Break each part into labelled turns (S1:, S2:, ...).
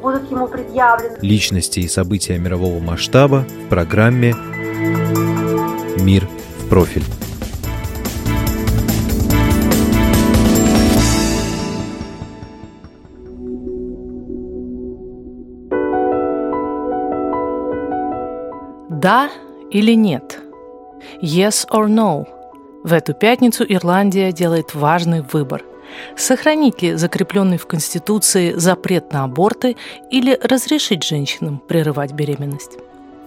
S1: будут ему предъявлены.
S2: Личности и события мирового масштаба в программе «Мир в профиль».
S3: Да или нет? Yes or no? В эту пятницу Ирландия делает важный выбор. Сохранить ли закрепленный в Конституции запрет на аборты или разрешить женщинам прерывать беременность?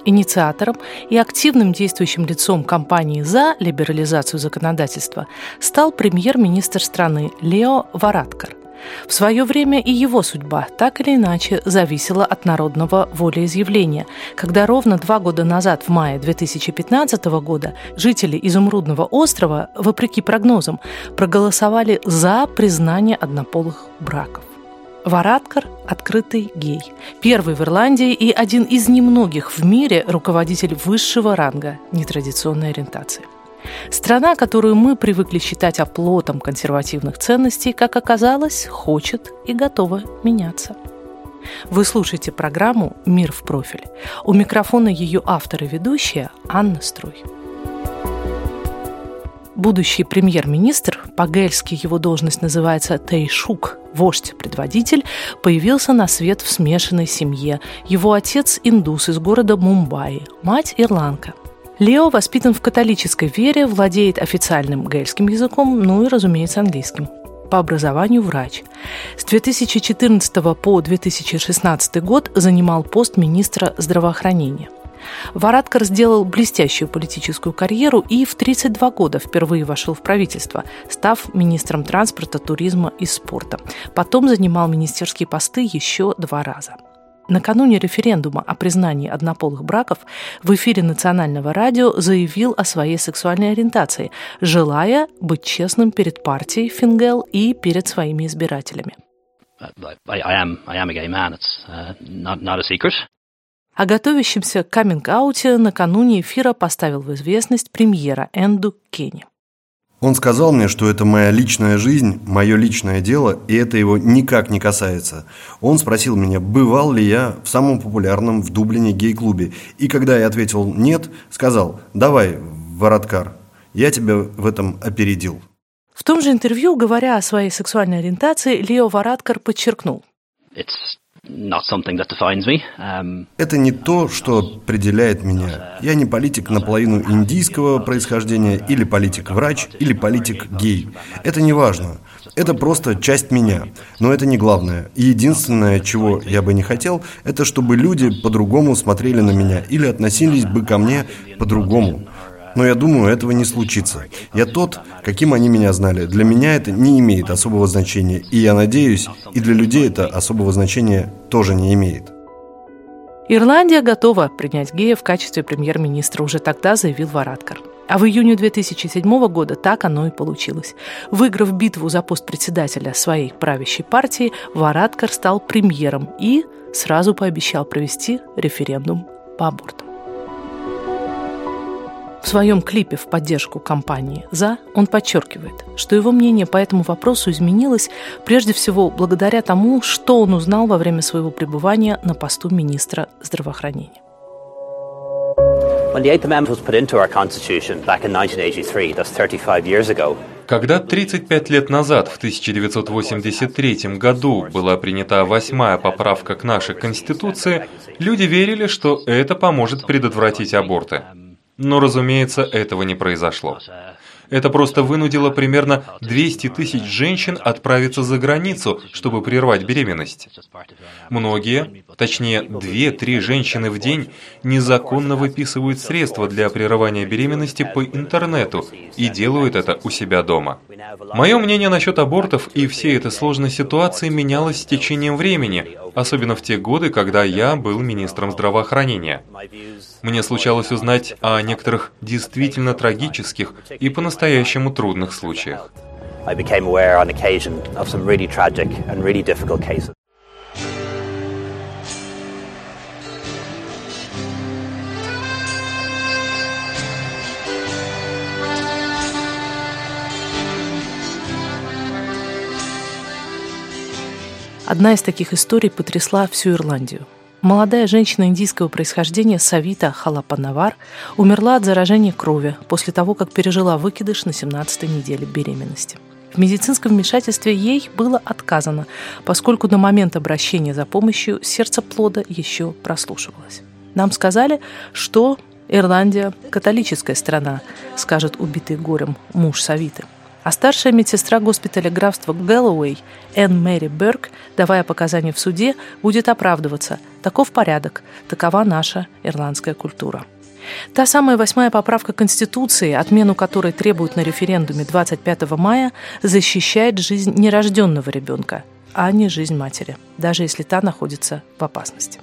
S3: Инициатором и активным действующим лицом кампании за либерализацию законодательства стал премьер-министр страны Лео Вараткар. В свое время и его судьба так или иначе зависела от народного волеизъявления, когда ровно два года назад, в мае 2015 года, жители Изумрудного острова, вопреки прогнозам, проголосовали за признание однополых браков. Вараткар – открытый гей. Первый в Ирландии и один из немногих в мире руководитель высшего ранга нетрадиционной ориентации. Страна, которую мы привыкли считать оплотом консервативных ценностей, как оказалось, хочет и готова меняться. Вы слушаете программу «Мир в профиль». У микрофона ее автор и ведущая Анна Струй. Будущий премьер-министр, по-гельски его должность называется Тейшук, вождь-предводитель, появился на свет в смешанной семье. Его отец – индус из города Мумбаи, мать – ирландка – Лео воспитан в католической вере, владеет официальным гельским языком, ну и, разумеется, английским. По образованию врач. С 2014 по 2016 год занимал пост министра здравоохранения. Вараткар сделал блестящую политическую карьеру и в 32 года впервые вошел в правительство, став министром транспорта, туризма и спорта. Потом занимал министерские посты еще два раза – Накануне референдума о признании однополых браков в эфире национального радио заявил о своей сексуальной ориентации, желая быть честным перед партией Фингел и перед своими избирателями. О готовящемся каминг-ауте накануне эфира поставил в известность премьера Энду Кенни.
S4: Он сказал мне, что это моя личная жизнь, мое личное дело, и это его никак не касается. Он спросил меня, бывал ли я в самом популярном в Дублине гей-клубе. И когда я ответил «нет», сказал «давай, Вороткар, я тебя в этом опередил».
S3: В том же интервью, говоря о своей сексуальной ориентации, Лео Вараткар подчеркнул.
S4: It's Это не то, что определяет меня. Я не политик наполовину индийского происхождения, или политик-врач, или политик-гей. Это не важно. Это просто часть меня. Но это не главное. И единственное, чего я бы не хотел, это чтобы люди по-другому смотрели на меня или относились бы ко мне по-другому. Но я думаю, этого не случится. Я тот, каким они меня знали. Для меня это не имеет особого значения. И я надеюсь, и для людей это особого значения тоже не имеет.
S3: Ирландия готова принять гея в качестве премьер-министра, уже тогда заявил Вараткар. А в июне 2007 года так оно и получилось. Выиграв битву за пост председателя своей правящей партии, Вараткар стал премьером и сразу пообещал провести референдум по абортам. В своем клипе в поддержку кампании «За» он подчеркивает, что его мнение по этому вопросу изменилось прежде всего благодаря тому, что он узнал во время своего пребывания на посту министра здравоохранения.
S5: Когда 35 лет назад, в 1983 году, была принята восьмая поправка к нашей Конституции, люди верили, что это поможет предотвратить аборты. Но, разумеется, этого не произошло. Это просто вынудило примерно 200 тысяч женщин отправиться за границу, чтобы прервать беременность. Многие, точнее 2-3 женщины в день, незаконно выписывают средства для прерывания беременности по интернету и делают это у себя дома. Мое мнение насчет абортов и всей этой сложной ситуации менялось с течением времени, особенно в те годы, когда я был министром здравоохранения. Мне случалось узнать о некоторых действительно трагических и по-настоящему трудных случаях. I became aware on occasion of some really tragic and really difficult cases.
S3: Одна из таких историй потрясла всю Ирландию. Молодая женщина индийского происхождения Савита Халапанавар умерла от заражения крови после того, как пережила выкидыш на 17-й неделе беременности. В медицинском вмешательстве ей было отказано, поскольку на момент обращения за помощью сердце плода еще прослушивалось. Нам сказали, что Ирландия – католическая страна, скажет убитый горем муж Савиты. А старшая медсестра госпиталя графства Гэллоуэй Энн Мэри Берг, давая показания в суде, будет оправдываться. Таков порядок, такова наша ирландская культура. Та самая восьмая поправка Конституции, отмену которой требуют на референдуме 25 мая, защищает жизнь нерожденного ребенка, а не жизнь матери, даже если та находится в опасности.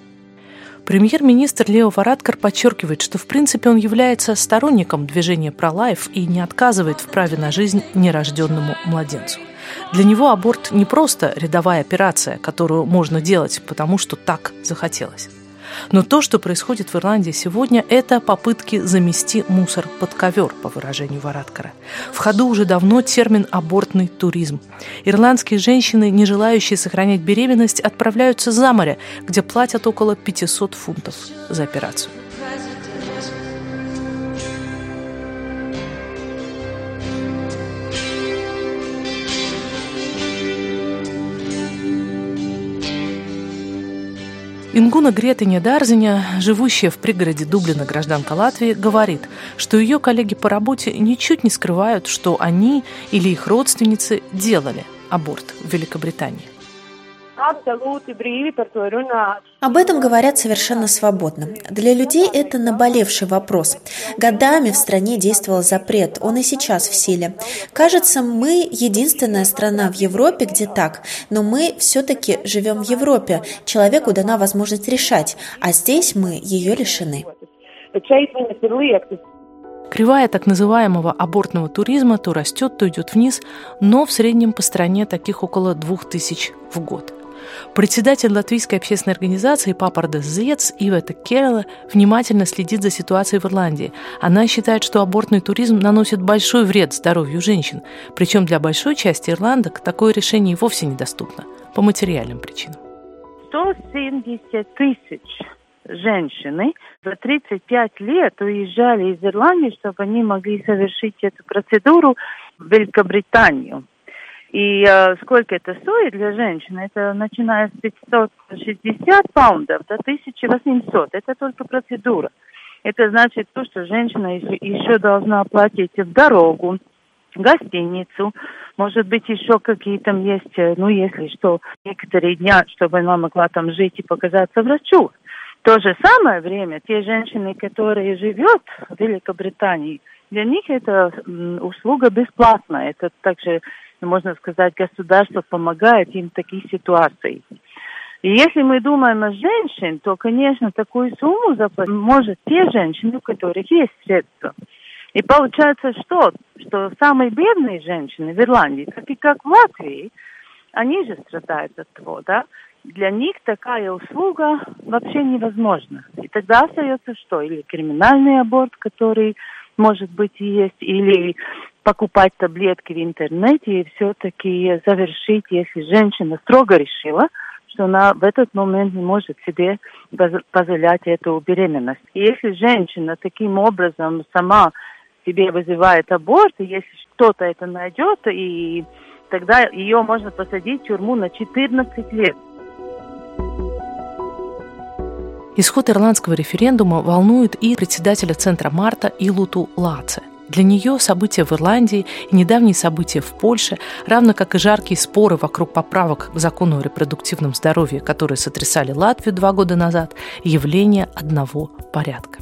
S3: Премьер-министр Лео Варадкар подчеркивает, что в принципе он является сторонником движения «Пролайф» и не отказывает в праве на жизнь нерожденному младенцу. Для него аборт не просто рядовая операция, которую можно делать, потому что так захотелось. Но то, что происходит в Ирландии сегодня, это попытки замести мусор под ковер, по выражению Вараткара. В ходу уже давно термин «абортный туризм». Ирландские женщины, не желающие сохранять беременность, отправляются за море, где платят около 500 фунтов за операцию. Ингуна Гретыня Дарзиня, живущая в пригороде Дублина гражданка Латвии, говорит, что ее коллеги по работе ничуть не скрывают, что они или их родственницы делали аборт в Великобритании.
S6: Об этом говорят совершенно свободно. Для людей это наболевший вопрос. Годами в стране действовал запрет, он и сейчас в силе. Кажется, мы единственная страна в Европе, где так, но мы все-таки живем в Европе. Человеку дана возможность решать, а здесь мы ее лишены.
S3: Кривая так называемого абортного туризма то растет, то идет вниз, но в среднем по стране таких около двух тысяч в год. Председатель латвийской общественной организации Папардес Зец Ивета Керрела внимательно следит за ситуацией в Ирландии. Она считает, что абортный туризм наносит большой вред здоровью женщин, причем для большой части ирландок такое решение вовсе недоступно по материальным причинам.
S7: 170 тысяч женщины за 35 лет уезжали из Ирландии, чтобы они могли совершить эту процедуру в Великобританию. И э, сколько это стоит для женщины? Это начиная с 560 паундов до 1800. Это только процедура. Это значит то, что женщина еще, еще должна платить в дорогу, гостиницу, может быть, еще какие-то есть, э, ну, если что, некоторые дня, чтобы она могла там жить и показаться врачу. В то же самое время те женщины, которые живут в Великобритании, для них это услуга бесплатная. Это также можно сказать, государство помогает им в таких ситуациях. И если мы думаем о женщин, то, конечно, такую сумму заплатить может те женщины, у которых есть средства. И получается что? Что самые бедные женщины в Ирландии, как и как в Латвии, они же страдают от того, да? Для них такая услуга вообще невозможна. И тогда остается что? Или криминальный аборт, который, может быть, и есть, или покупать таблетки в интернете и все-таки завершить, если женщина строго решила, что она в этот момент не может себе позволять эту беременность. И если женщина таким образом сама себе вызывает аборт, и если кто-то это найдет, и тогда ее можно посадить в тюрьму на 14 лет.
S3: Исход ирландского референдума волнует и председателя Центра Марта Илуту Лаце. Для нее события в Ирландии и недавние события в Польше, равно как и жаркие споры вокруг поправок к закону о репродуктивном здоровье, которые сотрясали Латвию два года назад, явление одного порядка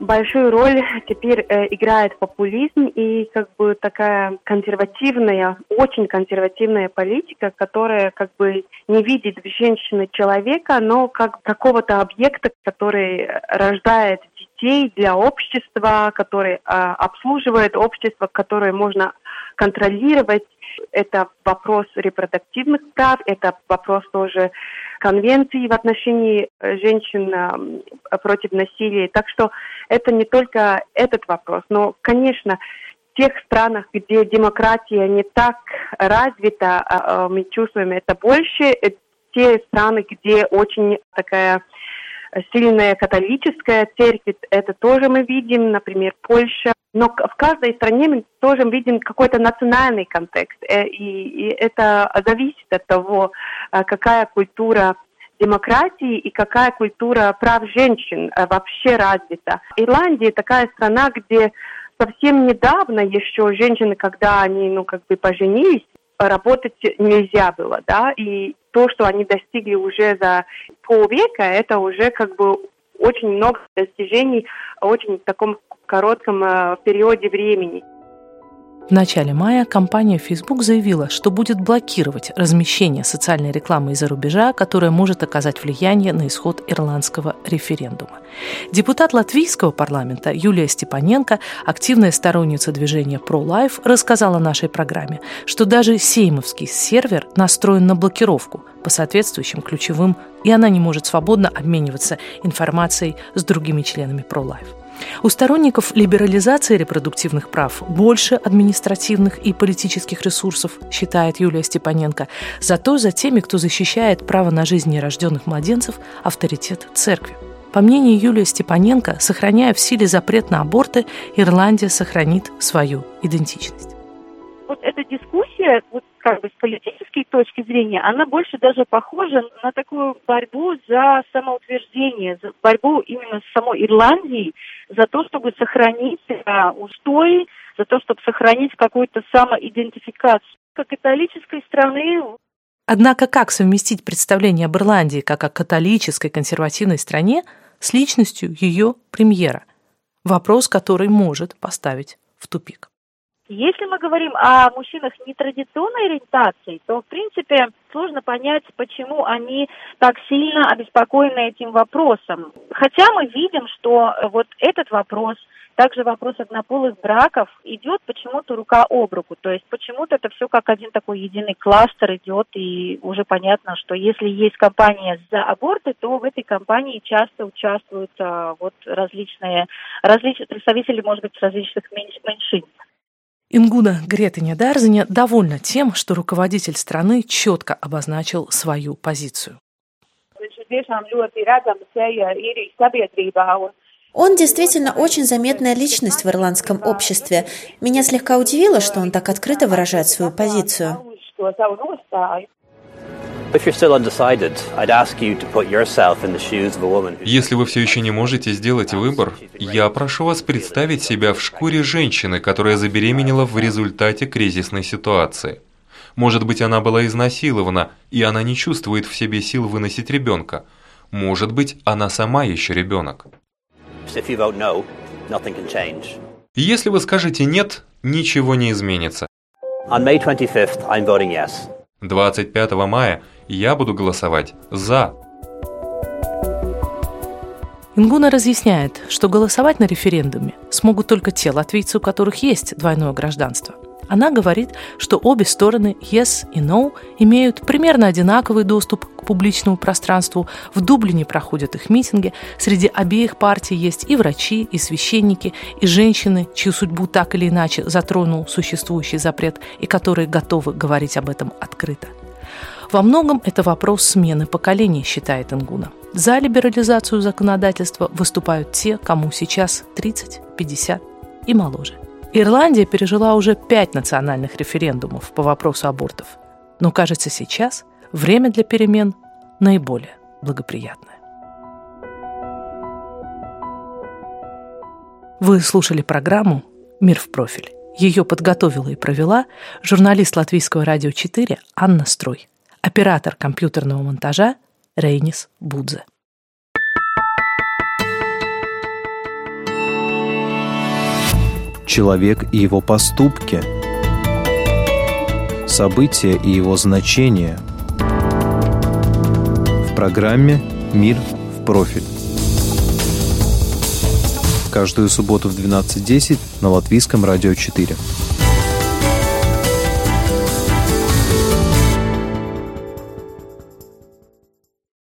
S8: большую роль теперь э, играет популизм и как бы такая консервативная, очень консервативная политика, которая как бы не видит в женщине человека, но как какого-то объекта, который рождает детей для общества, который э, обслуживает общество, которое можно контролировать. Это вопрос репродуктивных прав, это вопрос тоже конвенции в отношении э, женщин против насилия. Так что это не только этот вопрос, но, конечно, в тех странах, где демократия не так развита, а, а, мы чувствуем это больше, э, те страны, где очень такая сильная католическая церковь, это тоже мы видим, например, Польша. Но в каждой стране мы тоже видим какой-то национальный контекст, и, и это зависит от того, какая культура демократии и какая культура прав женщин э, вообще развита. Ирландия такая страна, где совсем недавно еще женщины, когда они, ну, как бы поженились, работать нельзя было, да, и то, что они достигли уже за полвека, это уже как бы очень много достижений в очень таком коротком э, периоде времени.
S3: В начале мая компания Facebook заявила, что будет блокировать размещение социальной рекламы из-за рубежа, которая может оказать влияние на исход ирландского референдума. Депутат латвийского парламента Юлия Степаненко, активная сторонница движения ProLife, рассказала нашей программе, что даже сеймовский сервер настроен на блокировку по соответствующим ключевым, и она не может свободно обмениваться информацией с другими членами ProLife. У сторонников либерализации репродуктивных прав больше административных и политических ресурсов, считает Юлия Степаненко. Зато за теми, кто защищает право на жизнь нерожденных младенцев, авторитет церкви. По мнению Юлии Степаненко, сохраняя в силе запрет на аборты, Ирландия сохранит свою идентичность.
S9: Вот эта дискуссия, вот как бы с политической точки зрения, она больше даже похожа на такую борьбу за самоутверждение, за борьбу именно с самой Ирландией, за то, чтобы сохранить а, устои, за то, чтобы сохранить какую-то самоидентификацию. Как католической страны
S3: Однако как совместить представление об Ирландии как о католической консервативной стране с личностью ее премьера? Вопрос, который может поставить в тупик.
S9: Если мы говорим о мужчинах нетрадиционной ориентации, то, в принципе, сложно понять, почему они так сильно обеспокоены этим вопросом. Хотя мы видим, что вот этот вопрос, также вопрос однополых браков идет почему-то рука об руку. То есть почему-то это все как один такой единый кластер идет, и уже понятно, что если есть компания за аборты, то в этой компании часто участвуют а, вот различные, различные представители, может быть, различных меньшин.
S3: Ингуна Гретеня Дарзиня довольна тем, что руководитель страны четко обозначил свою позицию.
S6: Он действительно очень заметная личность в ирландском обществе. Меня слегка удивило, что он так открыто выражает свою позицию.
S5: Если вы все еще не можете сделать выбор, я прошу вас представить себя в шкуре женщины, которая забеременела в результате кризисной ситуации. Может быть, она была изнасилована, и она не чувствует в себе сил выносить ребенка. Может быть, она сама еще ребенок. Если вы скажете «нет», ничего не изменится. 25 мая я буду голосовать «за».
S3: Ингуна разъясняет, что голосовать на референдуме смогут только те латвийцы, у которых есть двойное гражданство. Она говорит, что обе стороны Yes и No имеют примерно одинаковый доступ к публичному пространству, в Дублине проходят их митинги, среди обеих партий есть и врачи, и священники, и женщины, чью судьбу так или иначе затронул существующий запрет, и которые готовы говорить об этом открыто. Во многом это вопрос смены поколений, считает Ингуна. За либерализацию законодательства выступают те, кому сейчас 30, 50 и моложе. Ирландия пережила уже пять национальных референдумов по вопросу абортов. Но, кажется, сейчас время для перемен наиболее благоприятное. Вы слушали программу «Мир в профиль». Ее подготовила и провела журналист Латвийского радио 4 Анна Строй, оператор компьютерного монтажа Рейнис Будзе.
S2: Человек и его поступки. События и его значения. В программе «Мир в профиль». Каждую субботу в 12.10 на Латвийском радио 4.